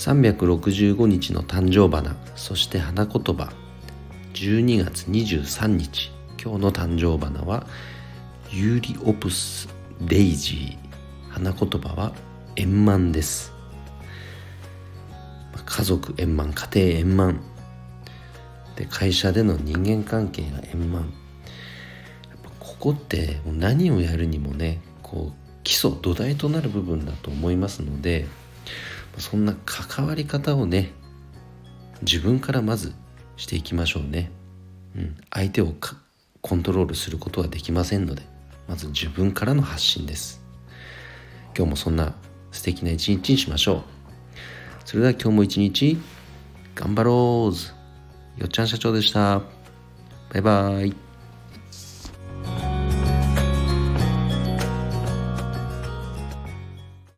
365日の誕生花そして花言葉。12月23日今日の誕生花はユーリオプスデイジー。花言葉は円満です。家族円満家庭円満。で会社での人間関係が円満。ここって何をやるにもねこう基礎土台となる部分だと思いますのでそんな関わり方をね自分からまずしていきましょうね、うん、相手をコントロールすることはできませんのでまず自分からの発信です。今日もそんな素敵な一日にしましょう。それでは今日も一日頑張ろうよっちゃん社長でした。バイバーイ。